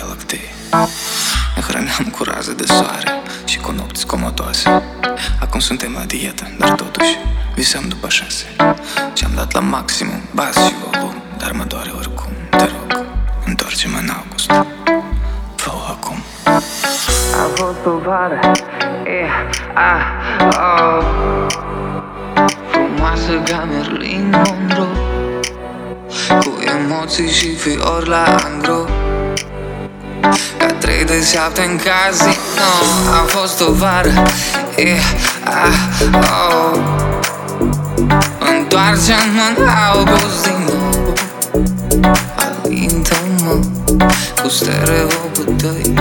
Paris, Calea Lactee Ne hrăneam cu rază de soare Și cu nopți comotoase Acum suntem la dietă, dar totuși Visăm după șase. Ce-am dat la maximum, bas și volum Dar mă doare oricum, te rog Întoarce-mă în august. Fă acum. A fost o vară e, a, oh. Frumoasă ca Merlin Monroe Cu emoții și fiori la angro Ca trei de șapte în casino A fost o vară e, a, oh. Întoarce-mă în august din nou Alintă-mă cu stereopul tăi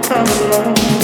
come alone.